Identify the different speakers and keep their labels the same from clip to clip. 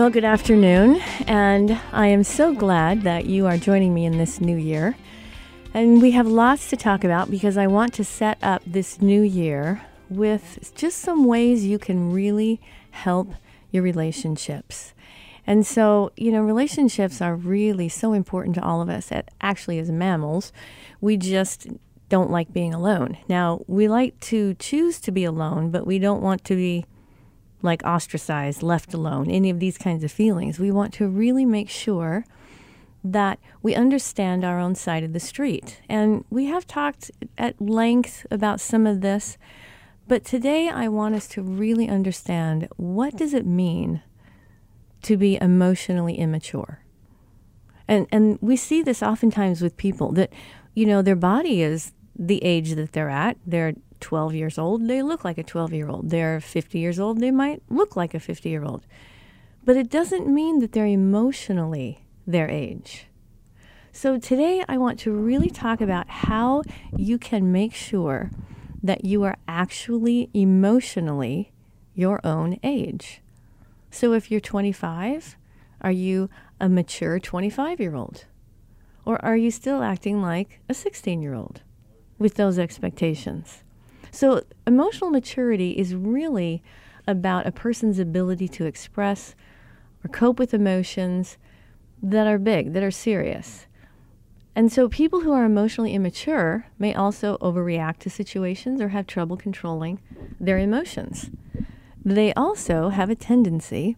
Speaker 1: Well, good afternoon, and I am so glad that you are joining me in this new year. And we have lots to talk about because I want to set up this new year with just some ways you can really help your relationships. And so, you know, relationships are really so important to all of us. Actually, as mammals, we just don't like being alone. Now, we like to choose to be alone, but we don't want to be like ostracized, left alone, any of these kinds of feelings. We want to really make sure that we understand our own side of the street. And we have talked at length about some of this, but today I want us to really understand what does it mean to be emotionally immature? And and we see this oftentimes with people that you know their body is the age that they're at. They're 12 years old, they look like a 12 year old. They're 50 years old, they might look like a 50 year old. But it doesn't mean that they're emotionally their age. So today I want to really talk about how you can make sure that you are actually emotionally your own age. So if you're 25, are you a mature 25 year old? Or are you still acting like a 16 year old with those expectations? So, emotional maturity is really about a person's ability to express or cope with emotions that are big, that are serious. And so, people who are emotionally immature may also overreact to situations or have trouble controlling their emotions. They also have a tendency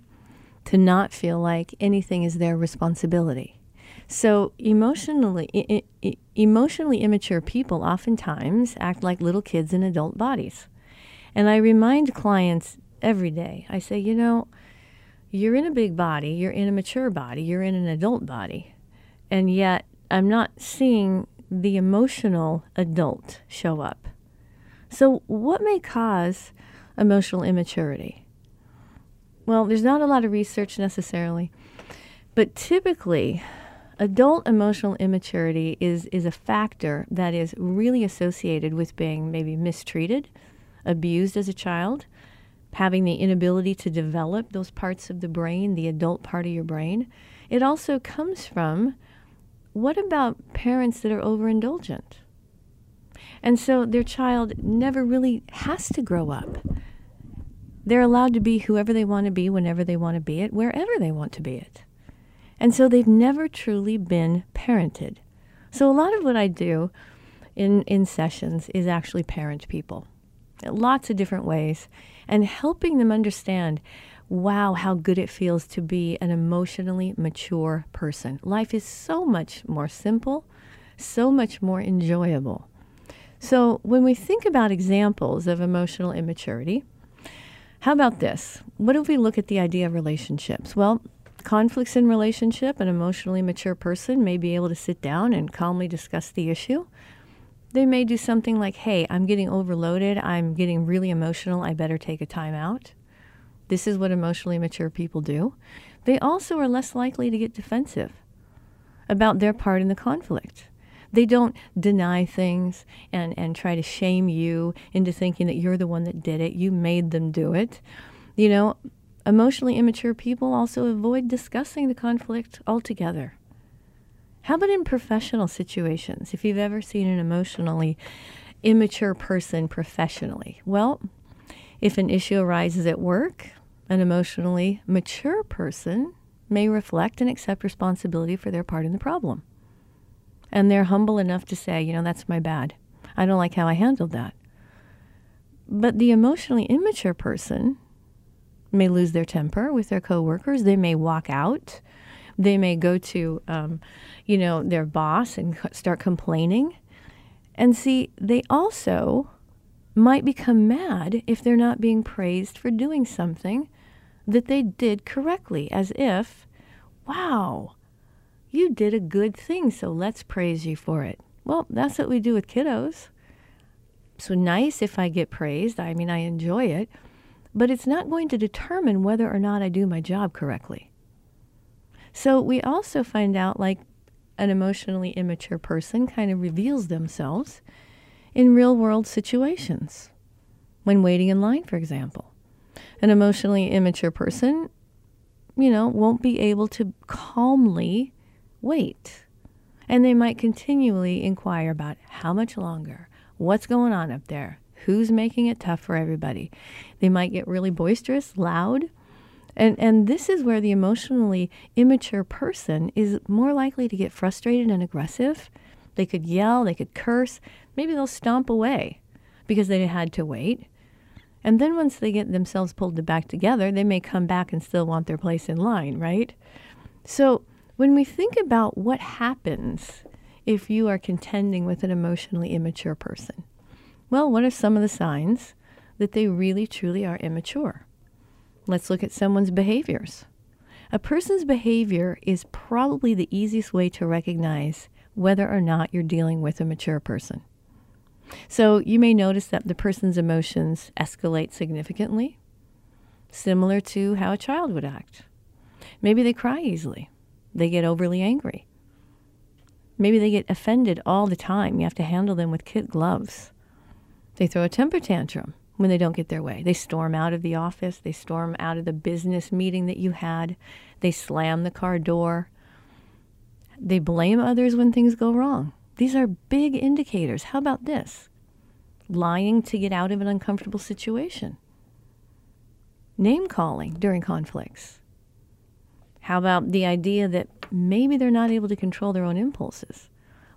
Speaker 1: to not feel like anything is their responsibility. So emotionally, I- I- emotionally immature people oftentimes act like little kids in adult bodies. And I remind clients every day. I say, you know, you're in a big body, you're in a mature body, you're in an adult body, and yet I'm not seeing the emotional adult show up. So, what may cause emotional immaturity? Well, there's not a lot of research necessarily, but typically adult emotional immaturity is, is a factor that is really associated with being maybe mistreated, abused as a child, having the inability to develop those parts of the brain, the adult part of your brain. It also comes from what about parents that are overindulgent? And so their child never really has to grow up. They're allowed to be whoever they want to be, whenever they want to be it, wherever they want to be it. And so they've never truly been parented. So a lot of what I do in, in sessions is actually parent people. Lots of different ways. And helping them understand wow, how good it feels to be an emotionally mature person. Life is so much more simple, so much more enjoyable. So, when we think about examples of emotional immaturity, how about this? What if we look at the idea of relationships? Well, conflicts in relationship, an emotionally mature person may be able to sit down and calmly discuss the issue. They may do something like, hey, I'm getting overloaded. I'm getting really emotional. I better take a time out. This is what emotionally mature people do. They also are less likely to get defensive about their part in the conflict. They don't deny things and, and try to shame you into thinking that you're the one that did it. You made them do it. You know, emotionally immature people also avoid discussing the conflict altogether. How about in professional situations? If you've ever seen an emotionally immature person professionally, well, if an issue arises at work, an emotionally mature person may reflect and accept responsibility for their part in the problem. And they're humble enough to say, you know, that's my bad. I don't like how I handled that. But the emotionally immature person may lose their temper with their coworkers. They may walk out. They may go to, um, you know, their boss and start complaining. And see, they also might become mad if they're not being praised for doing something that they did correctly, as if, wow, you did a good thing, so let's praise you for it. Well, that's what we do with kiddos. So nice if I get praised. I mean, I enjoy it, but it's not going to determine whether or not I do my job correctly. So we also find out like an emotionally immature person kind of reveals themselves in real world situations. When waiting in line, for example, an emotionally immature person, you know, won't be able to calmly wait. And they might continually inquire about how much longer, what's going on up there, who's making it tough for everybody. They might get really boisterous, loud. And, and this is where the emotionally immature person is more likely to get frustrated and aggressive. They could yell, they could curse, maybe they'll stomp away because they had to wait. And then once they get themselves pulled back together, they may come back and still want their place in line, right? So when we think about what happens if you are contending with an emotionally immature person, well, what are some of the signs that they really truly are immature? Let's look at someone's behaviors. A person's behavior is probably the easiest way to recognize whether or not you're dealing with a mature person. So you may notice that the person's emotions escalate significantly, similar to how a child would act. Maybe they cry easily, they get overly angry. Maybe they get offended all the time. You have to handle them with kid gloves. They throw a temper tantrum when they don't get their way. They storm out of the office, they storm out of the business meeting that you had, they slam the car door. They blame others when things go wrong. These are big indicators. How about this? Lying to get out of an uncomfortable situation. Name calling during conflicts. How about the idea that maybe they're not able to control their own impulses,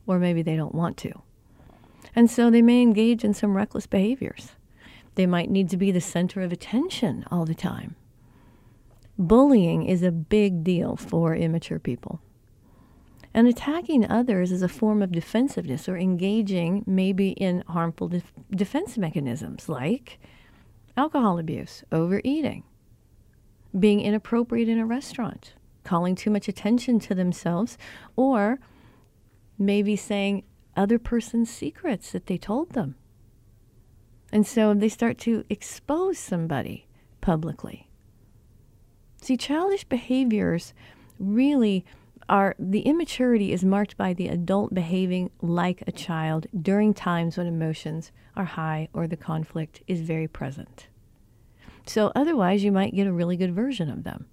Speaker 1: or maybe they don't want to? And so they may engage in some reckless behaviors. They might need to be the center of attention all the time. Bullying is a big deal for immature people. And attacking others is a form of defensiveness or engaging maybe in harmful def- defense mechanisms like alcohol abuse, overeating, being inappropriate in a restaurant, calling too much attention to themselves, or maybe saying other person's secrets that they told them. And so they start to expose somebody publicly. See, childish behaviors really are the immaturity is marked by the adult behaving like a child during times when emotions are high or the conflict is very present. So otherwise you might get a really good version of them.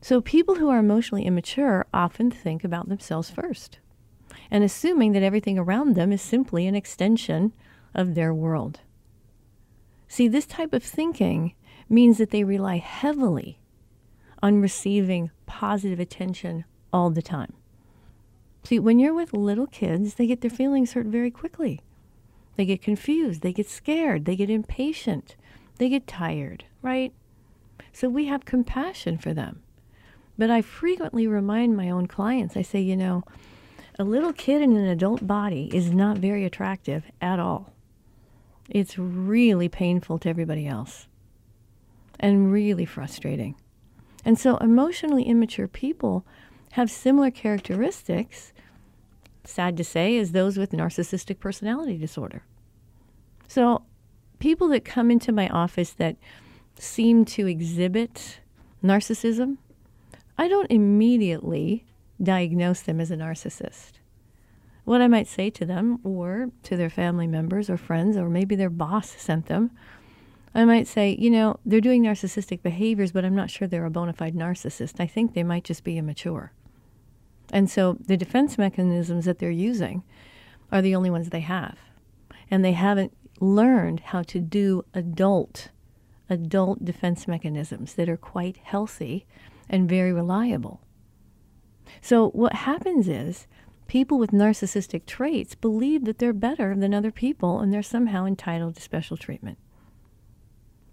Speaker 1: So people who are emotionally immature often think about themselves first and assuming that everything around them is simply an extension of their world. See, this type of thinking means that they rely heavily on receiving positive attention all the time. See, when you're with little kids, they get their feelings hurt very quickly. They get confused, they get scared, they get impatient, they get tired, right? So we have compassion for them. But I frequently remind my own clients, I say, you know, a little kid in an adult body is not very attractive at all. It's really painful to everybody else and really frustrating. And so emotionally immature people have similar characteristics, sad to say, as those with narcissistic personality disorder. So people that come into my office that seem to exhibit narcissism, I don't immediately diagnose them as a narcissist. what I might say to them or to their family members or friends, or maybe their boss sent them, I might say, you know, they're doing narcissistic behaviors, but I'm not sure they're a bona fide narcissist. I think they might just be immature. And so the defense mechanisms that they're using are the only ones they have. And they haven't learned how to do adult adult defense mechanisms that are quite healthy and very reliable. So what happens is people with narcissistic traits believe that they're better than other people and they're somehow entitled to special treatment.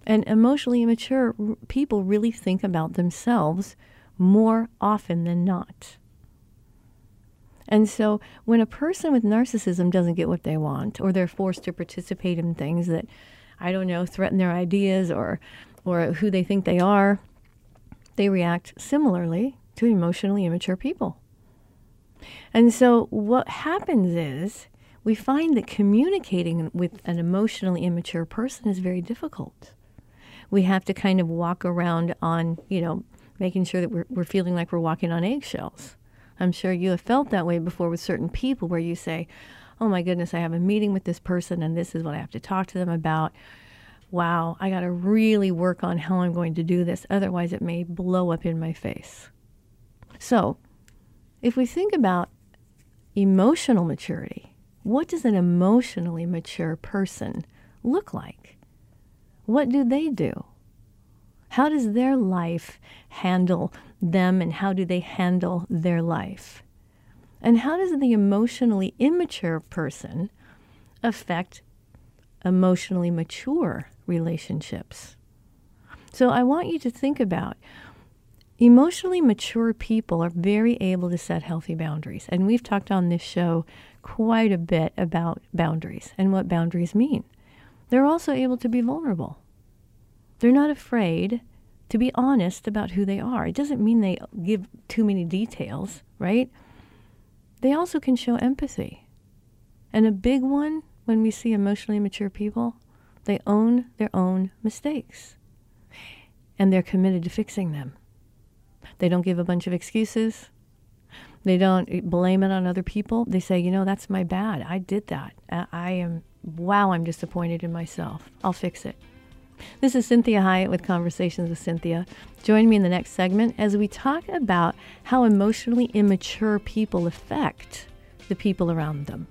Speaker 1: And emotionally immature people really think about themselves more often than not. And so when a person with narcissism doesn't get what they want, or they're forced to participate in things that, I don't know, threaten their ideas or, or who they think they are, they react similarly to emotionally immature people. And so what happens is we find that communicating with an emotionally immature person is very difficult. We have to kind of walk around on, you know, making sure that we're, we're feeling like we're walking on eggshells. I'm sure you have felt that way before with certain people where you say, oh my goodness, I have a meeting with this person and this is what I have to talk to them about. Wow, I got to really work on how I'm going to do this. Otherwise, it may blow up in my face. So, if we think about emotional maturity, what does an emotionally mature person look like? What do they do? How does their life handle them and how do they handle their life? And how does the emotionally immature person affect emotionally mature relationships? So I want you to think about emotionally mature people are very able to set healthy boundaries. And we've talked on this show quite a bit about boundaries and what boundaries mean. They're also able to be vulnerable. They're not afraid to be honest about who they are. It doesn't mean they give too many details, right? They also can show empathy. And a big one when we see emotionally mature people, they own their own mistakes and they're committed to fixing them. They don't give a bunch of excuses. They don't blame it on other people. They say, you know, that's my bad. I did that. I, am, wow, I'm disappointed in myself. I'll fix it. This is Cinthia Hiett with Conversations with Cinthia. Join me in the next segment as we talk about how emotionally immature people affect the people around them.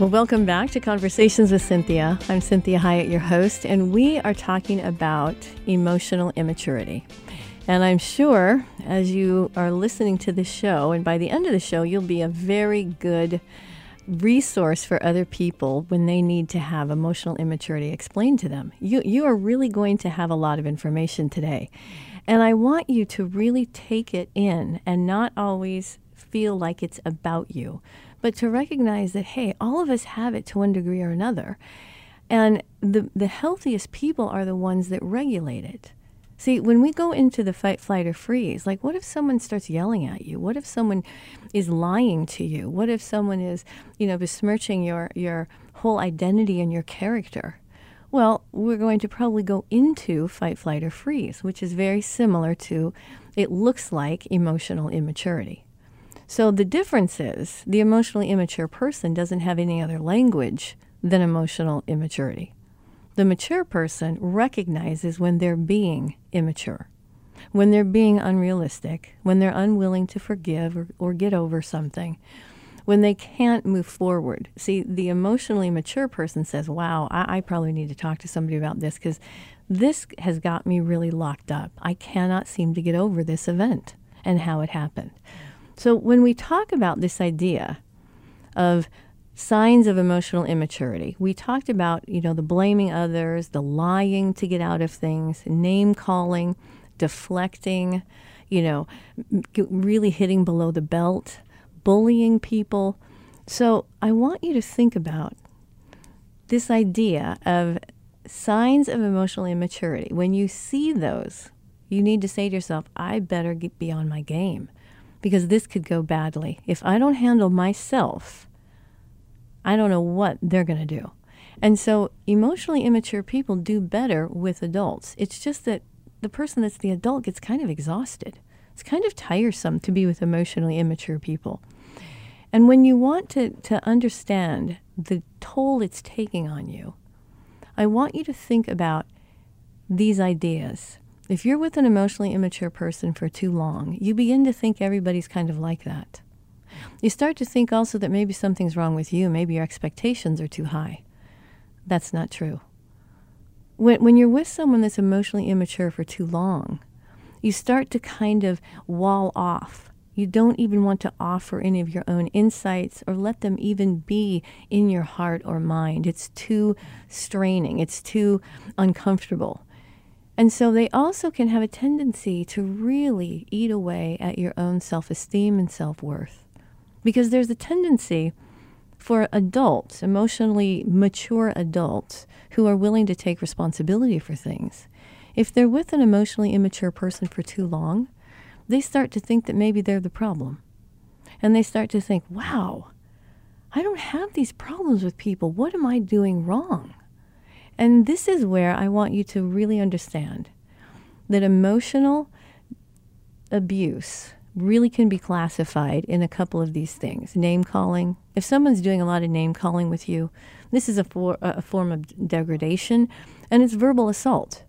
Speaker 1: Well, welcome back to Conversations with Cinthia. I'm Cinthia Hiett, your host, and we are talking about emotional immaturity. And I'm sure as you are listening to this show, and by the end of the show, you'll be a very good resource for other people when they need to have emotional immaturity explained to them. You, you are really going to have a lot of information today. And I want you to really take it in and not always feel like it's about you but to recognize that, hey, all of us have it to one degree or another. And the, the healthiest people are the ones that regulate it. See, when we go into the fight, flight, or freeze, like what if someone starts yelling at you? What if someone is lying to you? What if someone is, you know, besmirching your, your whole identity and your character? Well, we're going to probably go into fight, flight, or freeze, which is very similar to, it looks like emotional immaturity. So the difference is the emotionally immature person doesn't have any other language than emotional immaturity. The mature person recognizes when they're being immature, when they're being unrealistic, when they're unwilling to forgive or, or get over something, when they can't move forward. See, the emotionally mature person says, Wow, I, I probably need to talk to somebody about this because this has got me really locked up. I cannot seem to get over this event and how it happened. So when we talk about this idea of signs of emotional immaturity, we talked about, you know, the blaming others, the lying to get out of things, name calling, deflecting, you know, really hitting below the belt, bullying people. So I want you to think about this idea of signs of emotional immaturity. When you see those, you need to say to yourself, I better be on my game because this could go badly. If I don't handle myself, I don't know what they're going to do. And so emotionally immature people do better with adults. It's just that the person that's the adult gets kind of exhausted. It's kind of tiresome to be with emotionally immature people. And when you want to, to understand the toll it's taking on you, I want you to think about these ideas. If you're with an emotionally immature person for too long, you begin to think everybody's kind of like that. You start to think also that maybe something's wrong with you. Maybe your expectations are too high. That's not true. When, when you're with someone that's emotionally immature for too long, you start to kind of wall off. You don't even want to offer any of your own insights or let them even be in your heart or mind. It's too straining, it's too uncomfortable. And so they also can have a tendency to really eat away at your own self esteem and self worth. Because there's a tendency for adults, emotionally mature adults, who are willing to take responsibility for things, if they're with an emotionally immature person for too long, they start to think that maybe they're the problem. And they start to think, wow, I don't have these problems with people. What am I doing wrong? And this is where I want you to really understand that emotional abuse really can be classified in a couple of these things name calling. If someone's doing a lot of name calling with you, this is a, for, a form of degradation and it's verbal assault.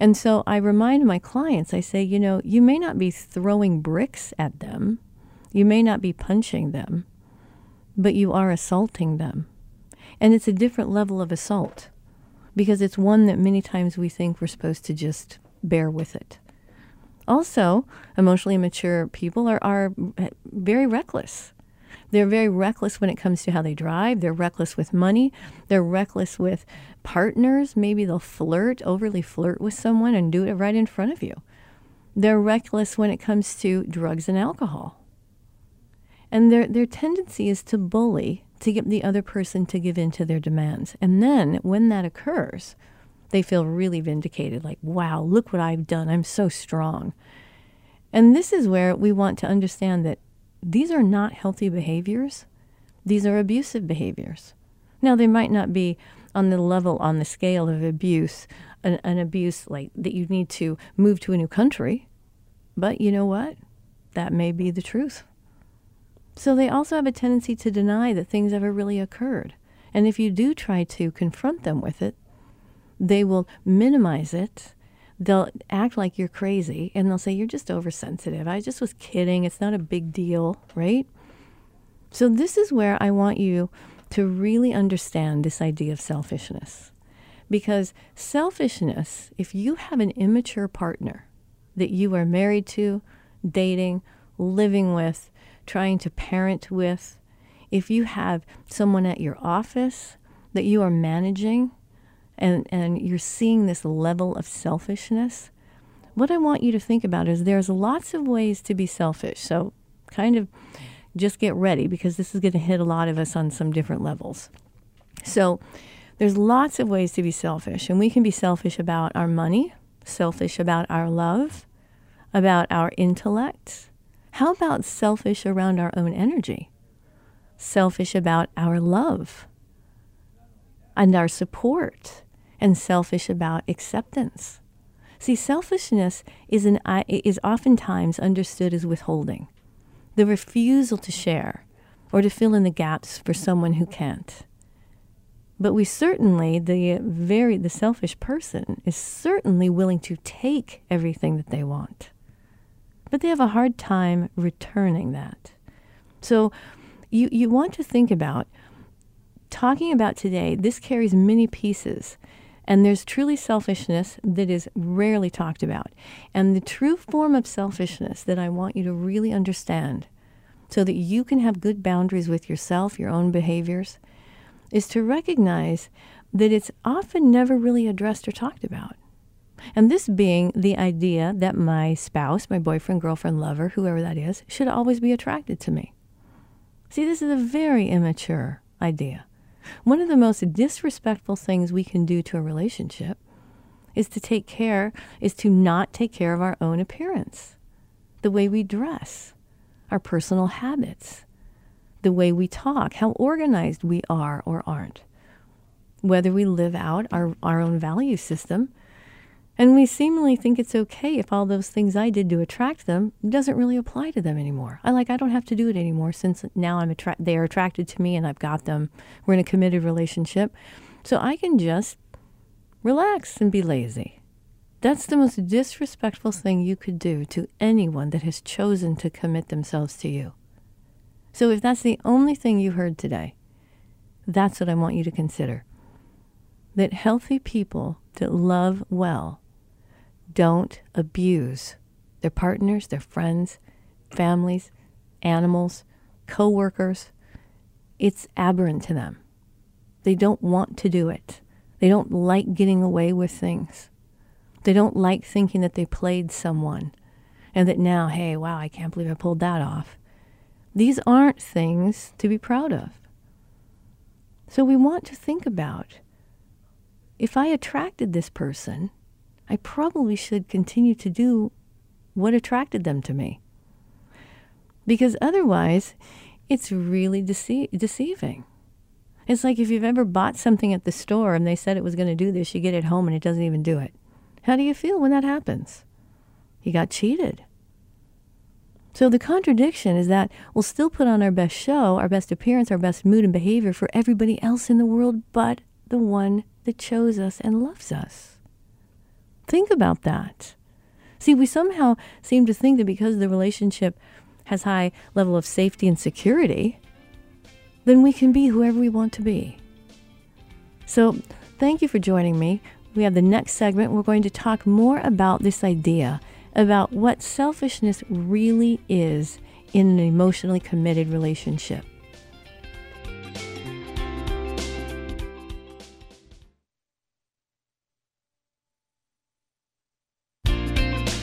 Speaker 1: And so I remind my clients, I say, you know, you may not be throwing bricks at them, you may not be punching them, but you are assaulting them. And it's a different level of assault because it's one that many times we think we're supposed to just bear with it. Also, emotionally immature people are, are very reckless. They're very reckless when it comes to how they drive. They're reckless with money. They're reckless with partners. Maybe they'll flirt, overly flirt with someone and do it right in front of you. They're reckless when it comes to drugs and alcohol. And their, their tendency is to bully, to get the other person to give in to their demands. And then when that occurs, they feel really vindicated like, wow, look what I've done. I'm so strong. And this is where we want to understand that these are not healthy behaviors, these are abusive behaviors. Now, they might not be on the level, on the scale of abuse, an, an abuse like that you need to move to a new country, but you know what? That may be the truth. So they also have a tendency to deny that things ever really occurred. And if you do try to confront them with it, they will minimize it. They'll act like you're crazy and they'll say, You're just oversensitive. I just was kidding. It's not a big deal, right? So, this is where I want you to really understand this idea of selfishness. Because selfishness, if you have an immature partner that you are married to, dating, living with, trying to parent with, if you have someone at your office that you are managing and, and you're seeing this level of selfishness, what I want you to think about is there's lots of ways to be selfish. So, kind of just get ready because this is going to hit a lot of us on some different levels. So, there's lots of ways to be selfish, and we can be selfish about our money, selfish about our love, about our intellect. How about selfish around our own energy? Selfish about our love and our support and selfish about acceptance. See, selfishness is, an, is oftentimes understood as withholding, the refusal to share or to fill in the gaps for someone who can't. But we certainly, the very the selfish person is certainly willing to take everything that they want. But they have a hard time returning that. So you, you want to think about talking about today, this carries many pieces. And there's truly selfishness that is rarely talked about. And the true form of selfishness that I want you to really understand so that you can have good boundaries with yourself, your own behaviors, is to recognize that it's often never really addressed or talked about. And this being the idea that my spouse, my boyfriend, girlfriend, lover, whoever that is, should always be attracted to me. See, this is a very immature idea. One of the most disrespectful things we can do to a relationship is to take care, is to not take care of our own appearance, the way we dress, our personal habits, the way we talk, how organized we are or aren't, whether we live out our, our own value system. And we seemingly think it's okay if all those things I did to attract them doesn't really apply to them anymore. I like I don't have to do it anymore since now I'm attra- they are attracted to me and I've got them. We're in a committed relationship. So I can just relax and be lazy. That's the most disrespectful thing you could do to anyone that has chosen to commit themselves to you. So if that's the only thing you heard today, that's what I want you to consider. That healthy people that love well don't abuse their partners, their friends, families, animals, co-workers. It's aberrant to them. They don't want to do it. They don't like getting away with things. They don't like thinking that they played someone and that now, hey, wow, I can't believe I pulled that off. These aren't things to be proud of. So we want to think about if I attracted this person, I probably should continue to do what attracted them to me. Because otherwise, it's really dece- deceiving. It's like if you've ever bought something at the store and they said it was going to do this, you get it home and it doesn't even do it. How do you feel when that happens? You got cheated. So the contradiction is that we'll still put on our best show, our best appearance, our best mood and behavior for everybody else in the world but the one that chose us and loves us. Think about that. See, we somehow seem to think that because the relationship has high level of safety and security, then we can be whoever we want to be. So, thank you for joining me we have the next segment. We're going to talk more about this idea about what selfishness really is in an emotionally committed relationship.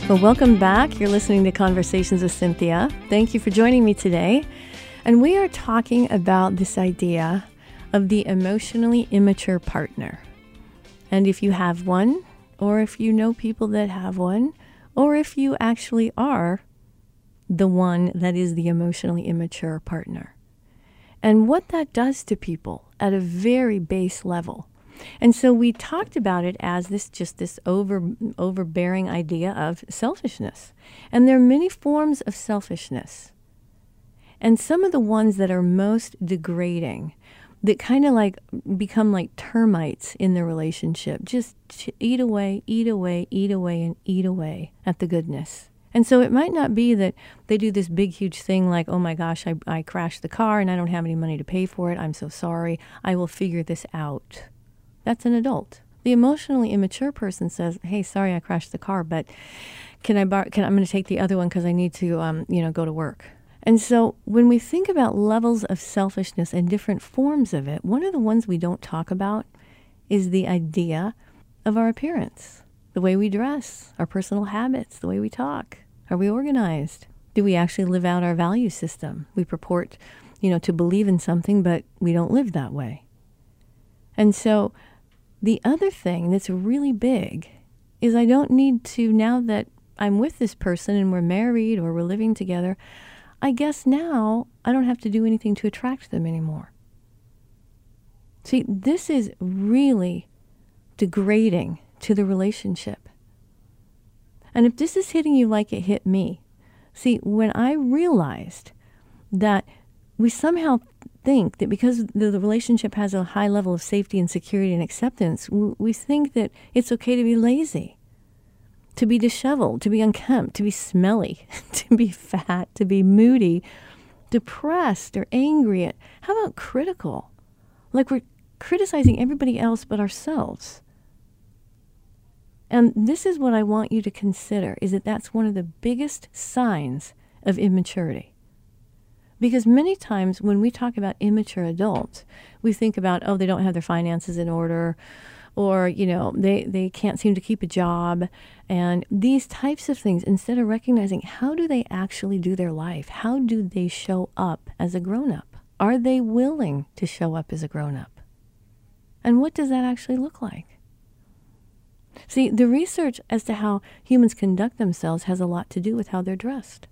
Speaker 1: Well, welcome back. You're listening to Conversations with Cinthia. Thank you for joining me today. And we are talking about this idea of the emotionally immature partner. And if you have one, or if you know people that have one, or if you actually are the one that is the emotionally immature partner. And what that does to people at a very base level. And so we talked about it as this just this over overbearing idea of selfishness. And there are many forms of selfishness. And some of the ones that are most degrading that kind of like become like termites in the relationship. Just eat away, eat away, eat away, and eat away at the goodness. And so it might not be that they do this big, huge thing like, oh my gosh, I, I crashed the car and I don't have any money to pay for it. I'm so sorry. I will figure this out. That's an adult. The emotionally immature person says, hey, sorry, I crashed the car, but can I bar- can I'm going to take the other one because I need to, um, you know, go to work. And so when we think about levels of selfishness and different forms of it, one of the ones we don't talk about is the idea of our appearance, the way we dress, our personal habits, the way we talk. Are we organized? Do we actually live out our value system? We purport, you know, to believe in something, but we don't live that way. And so the other thing that's really big is I don't need to, now that I'm with this person and we're married or we're living together, I guess now I don't have to do anything to attract them anymore. See, this is really degrading to the relationship. And if this is hitting you like it hit me, see, when I realized that we somehow think that because the, the, relationship has a high level of safety and security and acceptance, we, we think that it's okay to be lazy to be disheveled, to be unkempt, to be smelly, to be fat, to be moody, depressed or angry. At, how about critical? Like we're criticizing everybody else but ourselves. And this is what I want you to consider is that that's one of the biggest signs of immaturity. Because many times when we talk about immature adults, we think about, oh, they don't have their finances in order, or you know they they can't seem to keep a job. And these types of things instead of recognizing how do they actually do their life how do they show up as a grown up are they willing to show up as a grown up and what does that actually look like? See the research as to how humans conduct themselves has a lot to do with how they're dressed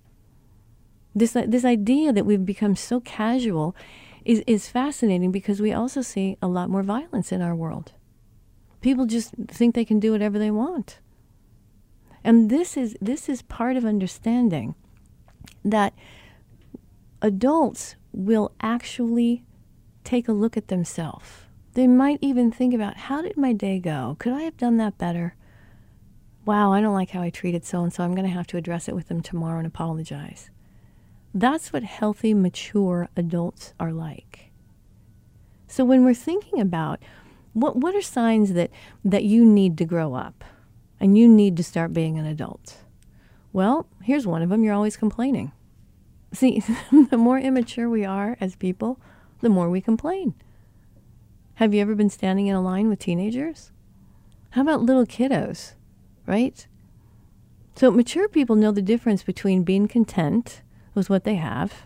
Speaker 1: This, uh, this idea that we've become so casual is, is fascinating because we also see a lot more violence in our world. People just think they can do whatever they want. And this is, this is part of understanding that adults will actually take a look at themselves. They might even think about how did my day go? Could I have done that better? Wow, I don't like how I treated so and so. I'm going to have to address it with them tomorrow and apologize. That's what healthy, mature adults are like. So when we're thinking about what what are signs that that you need to grow up and you need to start being an adult? Well, here's one of them. You're always complaining. See, the more immature we are as people, the more we complain. Have you ever been standing in a line with teenagers? How about little kiddos, right? So mature people know the difference between being content with what they have,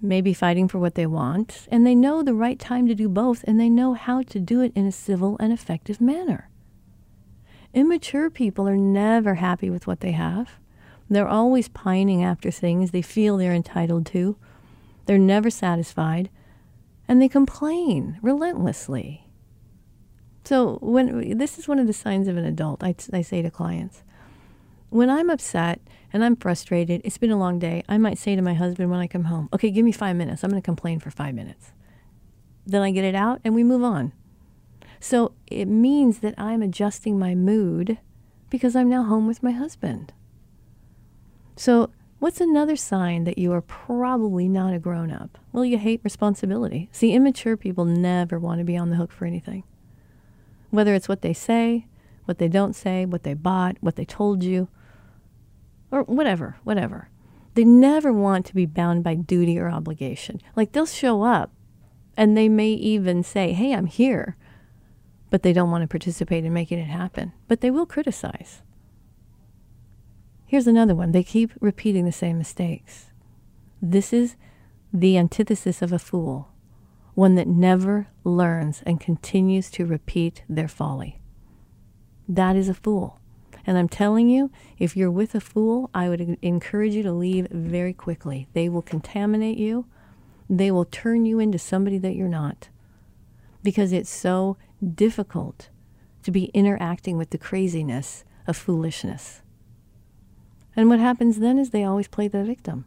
Speaker 1: maybe fighting for what they want, and they know the right time to do both, and they know how to do it in a civil and effective manner. Immature people are never happy with what they have. They're always pining after things they feel they're entitled to. They're never satisfied, and they complain relentlessly. So when this is one of the signs of an adult, I, I say to clients, when I'm upset and I'm frustrated, it's been a long day, I might say to my husband when I come home, okay, give me five minutes. I'm going to complain for five minutes. Then I get it out and we move on. So it means that I'm adjusting my mood because I'm now home with my husband. So, what's another sign that you are probably not a grown up? Well, you hate responsibility. See, immature people never want to be on the hook for anything. Whether it's what they say, what they don't say, what they bought, what they told you, or whatever, whatever. They never want to be bound by duty or obligation. Like they'll show up and they may even say, Hey, I'm here, but they don't want to participate in making it happen. But they will criticize. Here's another one they keep repeating the same mistakes. This is the antithesis of a fool, one that never learns and continues to repeat their folly. That is a fool. And I'm telling you, if you're with a fool, I would encourage you to leave very quickly. They will contaminate you, they will turn you into somebody that you're not. Because it's so difficult to be interacting with the craziness of foolishness. And what happens then is they always play the victim.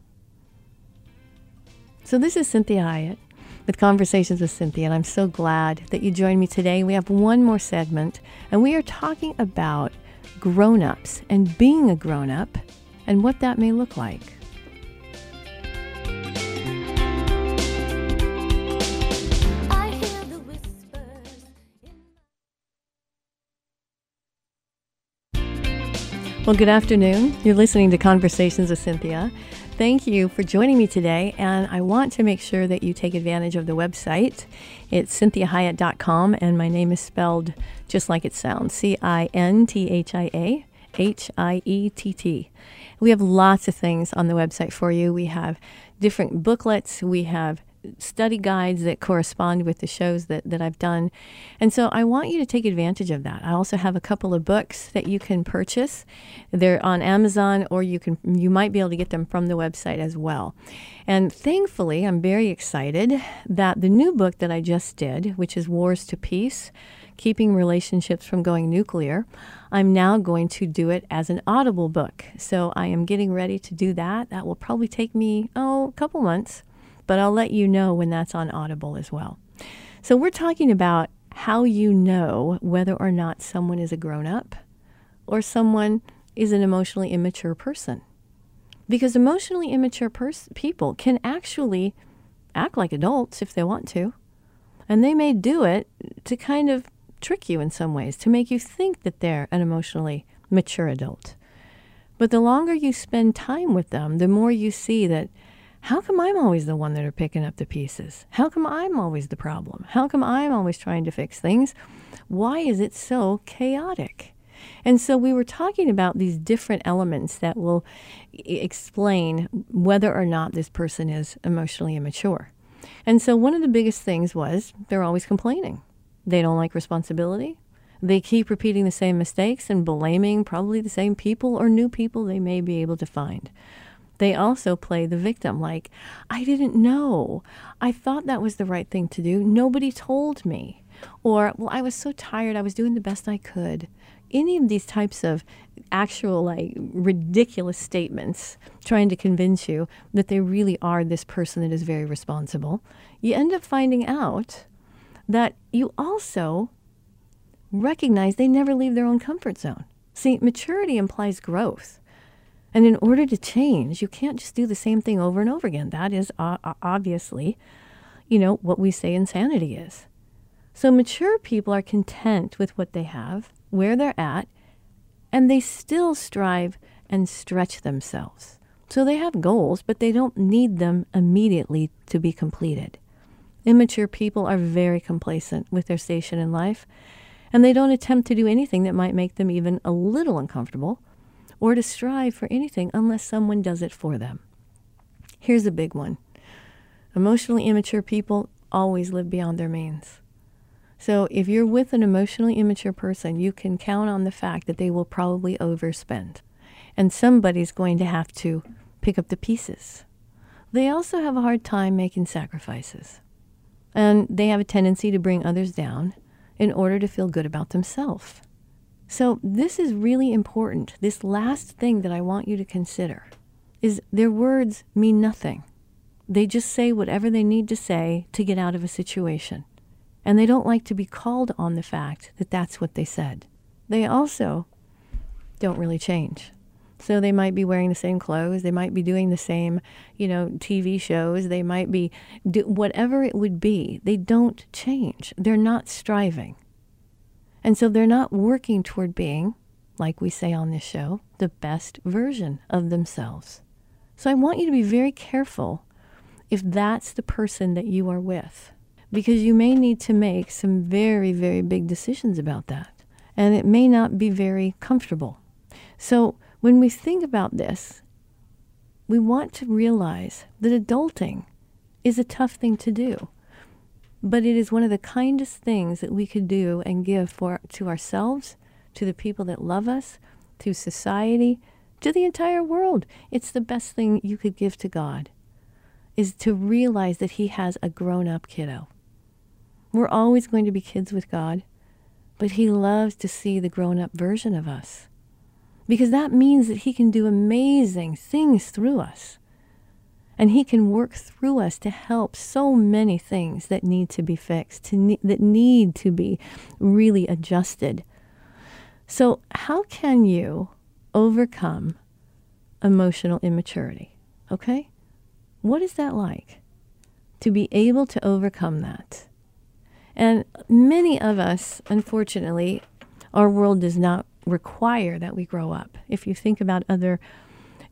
Speaker 1: So, this is Cinthia Hiett with Conversations with Cinthia, and I'm so glad that you joined me today. We have one more segment, and we are talking about grown ups and being a grown up and what that may look like. Well, good afternoon. You're listening to Conversations with Cinthia. Thank you for joining me today, and I want to make sure that you take advantage of the website. It's cinthiahiett.com, and my name is spelled just like it sounds C I N T H I A H I E T T. We have lots of things on the website for you. We have different booklets, we have study guides that correspond with the shows that, that I've done. And so I want you to take advantage of that. I also have a couple of books that you can purchase. They're on Amazon or you can you might be able to get them from the website as well. And thankfully, I'm very excited that the new book that I just did, which is Wars to Peace, keeping relationships from going nuclear, I'm now going to do it as an audible book. So I am getting ready to do that. That will probably take me, oh, a couple months but I'll let you know when that's on Audible as well. So, we're talking about how you know whether or not someone is a grown up or someone is an emotionally immature person. Because emotionally immature pers- people can actually act like adults if they want to. And they may do it to kind of trick you in some ways, to make you think that they're an emotionally mature adult. But the longer you spend time with them, the more you see that how come I'm always the one that are picking up the pieces? How come I'm always the problem? How come I'm always trying to fix things? Why is it so chaotic? And so we were talking about these different elements that will explain whether or not this person is emotionally immature. And so one of the biggest things was they're always complaining. They don't like responsibility. They keep repeating the same mistakes and blaming probably the same people or new people they may be able to find. They also play the victim, like, I didn't know. I thought that was the right thing to do. Nobody told me. Or, well, I was so tired. I was doing the best I could. Any of these types of actual, like, ridiculous statements trying to convince you that they really are this person that is very responsible, you end up finding out that you also recognize they never leave their own comfort zone. See, maturity implies growth. And in order to change, you can't just do the same thing over and over again. That is obviously, you know, what we say insanity is. So mature people are content with what they have, where they're at, and they still strive and stretch themselves. So they have goals, but they don't need them immediately to be completed. Immature people are very complacent with their station in life, and they don't attempt to do anything that might make them even a little uncomfortable or to strive for anything unless someone does it for them. Here's a big one emotionally immature people always live beyond their means. So if you're with an emotionally immature person, you can count on the fact that they will probably overspend. And somebody's going to have to pick up the pieces. They also have a hard time making sacrifices. And they have a tendency to bring others down in order to feel good about themselves. So, this is really important. This last thing that I want you to consider is their words mean nothing. They just say whatever they need to say to get out of a situation. And they don't like to be called on the fact that that's what they said. They also don't really change. So they might be wearing the same clothes, they might be doing the same, you know, TV shows, they might be do, whatever it would be. They don't change. They're not striving. And so they're not working toward being, like we say on this show, the best version of themselves. So I want you to be very careful if that's the person that you are with, because you may need to make some very, very big decisions about that. And it may not be very comfortable. So when we think about this, we want to realize that adulting is a tough thing to do. But it is one of the kindest things that we could do and give for to ourselves, to the people that love us, to society, to the entire world. It's the best thing you could give to God is to realize that he has a grown-up kiddo. We're always going to be kids with God, but he loves to see the grown-up version of us. Because that means that he can do amazing things through us. And He can work through us to help so many things that need to be fixed, to ne- that need to be really adjusted. So, how can you overcome emotional immaturity? Okay? What is that like? To be able to overcome that. And many of us, unfortunately, our world does not require that we grow up. If you think about other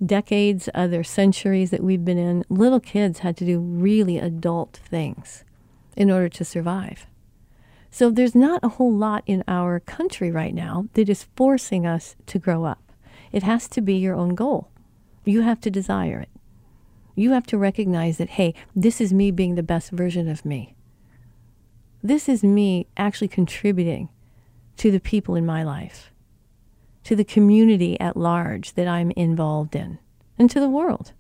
Speaker 1: decades, other centuries that we've been in, little kids had to do really adult things in order to survive. So there's not a whole lot in our country right now that is forcing us to grow up. It has to be your own goal. You have to desire it. You have to recognize that, hey, this is me being the best version of me. This is me actually contributing to the people in my life to the community at large that I'm involved in and to the world.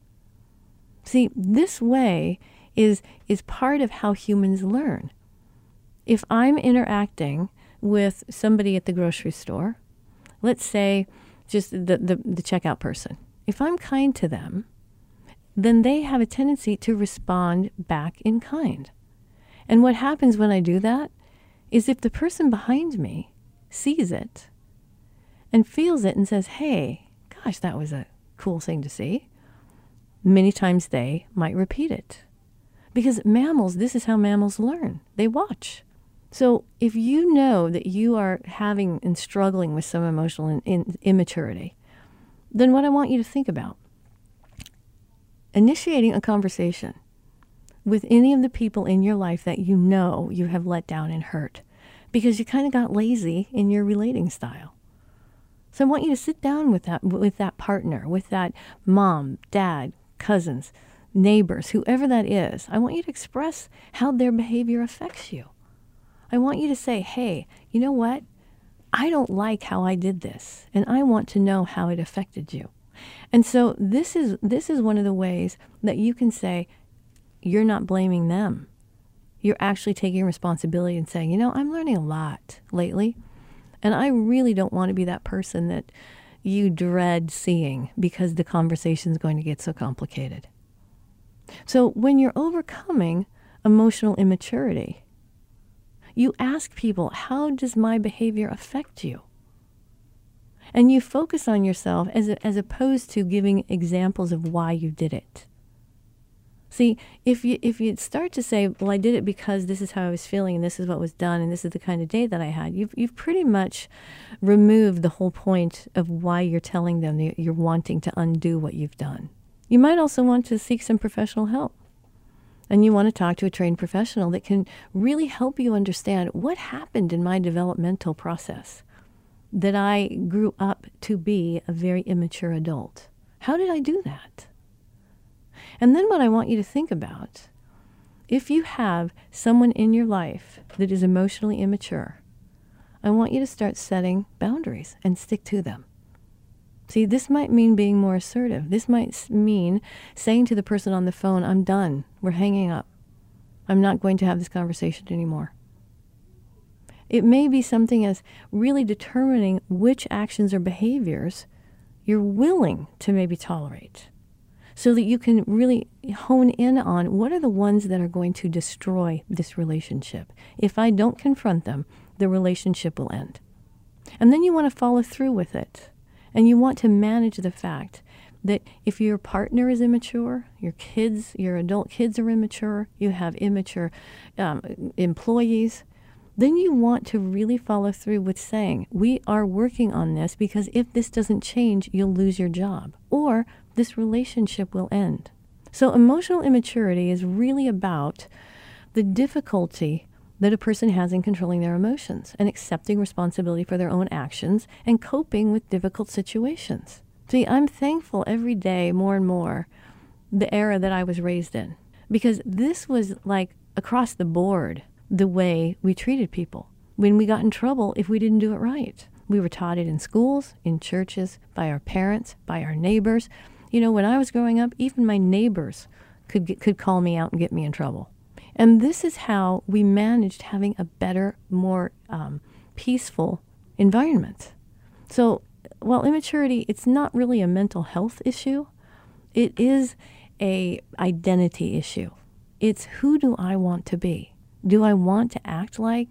Speaker 1: See, this way is, is part of how humans learn. If I'm interacting with somebody at the grocery store, let's say just the, the, the checkout person, if I'm kind to them, then they have a tendency to respond back in kind. And what happens when I do that is if the person behind me sees it and feels it and says, hey, gosh, that was a cool thing to see, many times they might repeat it. Because mammals, this is how mammals learn they watch. So if you know that you are having and struggling with some emotional in, in, immaturity, then what I want you to think about initiating a conversation with any of the people in your life that you know you have let down and hurt because you kind of got lazy in your relating style. So I want you to sit down with that with that partner, with that mom, dad, cousins, neighbors, whoever that is. I want you to express how their behavior affects you. I want you to say, "Hey, you know what? I don't like how I did this, and I want to know how it affected you." And so this is this is one of the ways that you can say you're not blaming them. You're actually taking responsibility and saying, "You know, I'm learning a lot lately, and I really don't want to be that person that you dread seeing because the conversation is going to get so complicated." So, when you're overcoming emotional immaturity, you ask people, How does my behavior affect you? And you focus on yourself as, as opposed to giving examples of why you did it. See, if you if you start to say, "Well, I did it because this is how I was feeling, and this is what was done, and this is the kind of day that I had," you've you've pretty much removed the whole point of why you're telling them that you're wanting to undo what you've done. You might also want to seek some professional help. And you want to talk to a trained professional that can really help you understand what happened in my developmental process that I grew up to be a very immature adult. How did I do that? And then what I want you to think about if you have someone in your life that is emotionally immature, I want you to start setting boundaries and stick to them. See, this might mean being more assertive. This might mean saying to the person on the phone, I'm done. We're hanging up. I'm not going to have this conversation anymore. It may be something as really determining which actions or behaviors you're willing to maybe tolerate so that you can really hone in on what are the ones that are going to destroy this relationship. If I don't confront them, the relationship will end. And then you want to follow through with it. And you want to manage the fact that if your partner is immature, your kids, your adult kids are immature, you have immature um, employees, then you want to really follow through with saying, We are working on this because if this doesn't change, you'll lose your job or this relationship will end. So, emotional immaturity is really about the difficulty that a person has in controlling their emotions and accepting responsibility for their own actions and coping with difficult situations. See, I'm thankful every day more and more the era that I was raised in because this was like across the board the way we treated people. When we got in trouble if we didn't do it right, we were taught it in schools, in churches, by our parents, by our neighbors. You know, when I was growing up, even my neighbors could get, could call me out and get me in trouble. And this is how we managed having a better, more um, peaceful environment. So, while immaturity, it's not really a mental health issue. It is a identity issue. It's who do I want to be? Do I want to act like,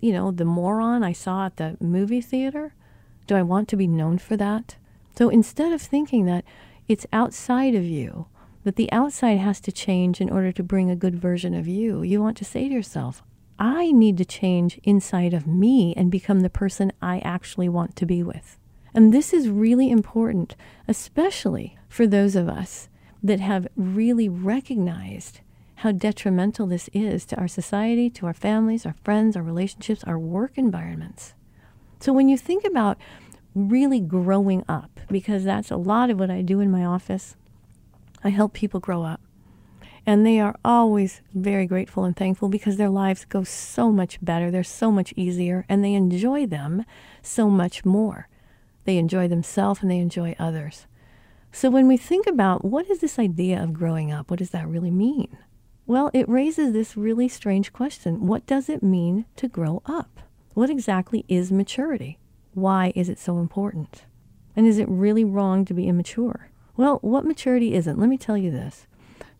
Speaker 1: you know, the moron I saw at the movie theater? Do I want to be known for that? So instead of thinking that it's outside of you, that the outside has to change in order to bring a good version of you. You want to say to yourself, I need to change inside of me and become the person I actually want to be with. And this is really important, especially for those of us that have really recognized how detrimental this is to our society, to our families, our friends, our relationships, our work environments. So when you think about really growing up, because that's a lot of what I do in my office, I help people grow up. And they are always very grateful and thankful because their lives go so much better. They're so much easier and they enjoy them so much more. They enjoy themselves and they enjoy others. So when we think about what is this idea of growing up, what does that really mean? Well, it raises this really strange question. What does it mean to grow up? What exactly is maturity? Why is it so important? And is it really wrong to be immature? Well, what maturity isn't? Let me tell you this.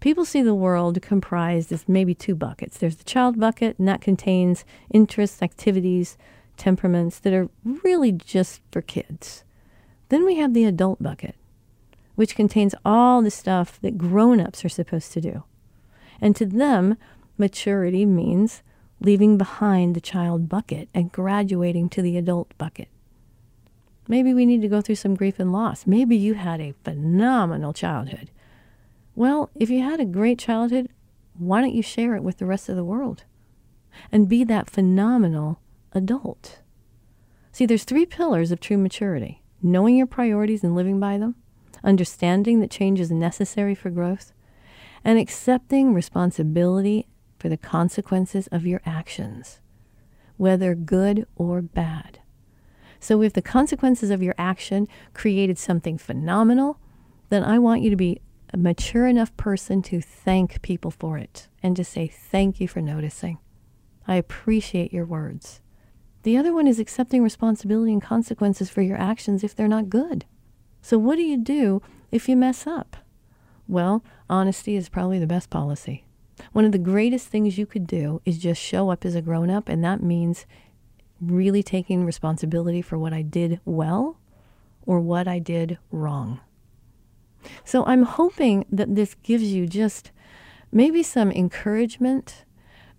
Speaker 1: People see the world comprised as maybe two buckets. There's the child bucket, and that contains interests, activities, temperaments that are really just for kids. Then we have the adult bucket, which contains all the stuff that grown ups are supposed to do. And to them, maturity means leaving behind the child bucket and graduating to the adult bucket. Maybe we need to go through some grief and loss. Maybe you had a phenomenal childhood. Well, if you had a great childhood, why don't you share it with the rest of the world and be that phenomenal adult? See, there's three pillars of true maturity knowing your priorities and living by them, understanding that change is necessary for growth, and accepting responsibility for the consequences of your actions, whether good or bad. So if the consequences of your action created something phenomenal, then I want you to be a mature enough person to thank people for it and to say, Thank you for noticing. I appreciate your words. The other one is accepting responsibility and consequences for your actions if they're not good. So, what do you do if you mess up? Well, honesty is probably the best policy. One of the greatest things you could do is just show up as a grown up, and that means really taking responsibility for what I did well or what I did wrong. So I'm hoping that this gives you just maybe some encouragement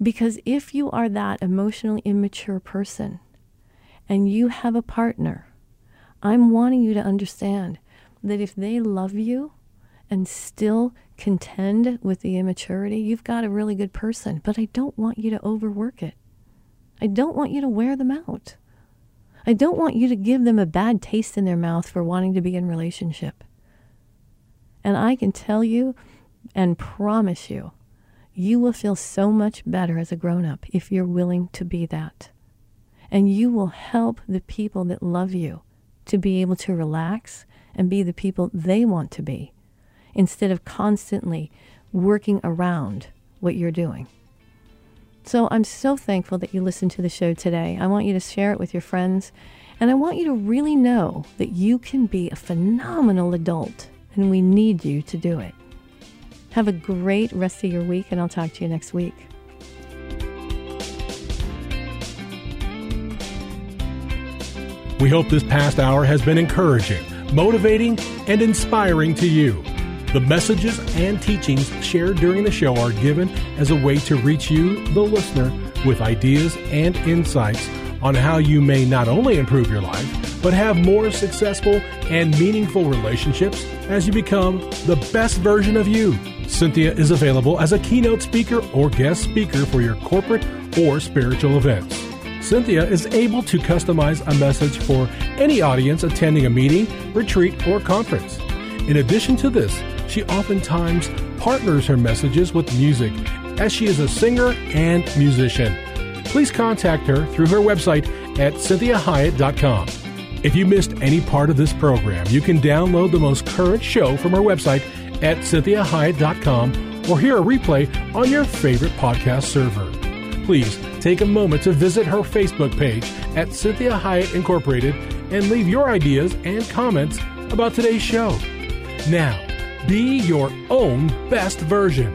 Speaker 1: because if you are that emotionally immature person and you have a partner, I'm wanting you to understand that if they love you and still contend with the immaturity, you've got a really good person. But I don't want you to overwork it. I don't want you to wear them out. I don't want you to give them a bad taste in their mouth for wanting to be in relationship. And I can tell you and promise you, you will feel so much better as a grown up if you're willing to be that. And you will help the people that love you to be able to relax and be the people they want to be instead of constantly working around what you're doing. So I'm so thankful that you listened to the show today. I want you to share it with your friends, and I want you to really know that you can be a phenomenal adult, and we need you to do it. Have a great rest of your week, and I'll talk to you next week.
Speaker 2: We hope this past hour has been encouraging, motivating, and inspiring to you. The messages and teachings shared during the show are given as a way to reach you, the listener, with ideas and insights on how you may not only improve your life, but have more successful and meaningful relationships as you become the best version of you. Cinthia is available as a keynote speaker or guest speaker for your corporate or spiritual events. Cinthia is able to customize a message for any audience attending a meeting, retreat, or conference. In addition to this, she oftentimes partners her messages with music, as she is a singer and musician. Please contact her through her website at cinthiahiett.com. If you missed any part of this program, you can download the most current show from her website at cinthiahiett.com or hear a replay on your favorite podcast server. Please take a moment to visit her Facebook page at Cinthia Hiett Incorporated and leave your ideas and comments about today's show. Now, be your own best version.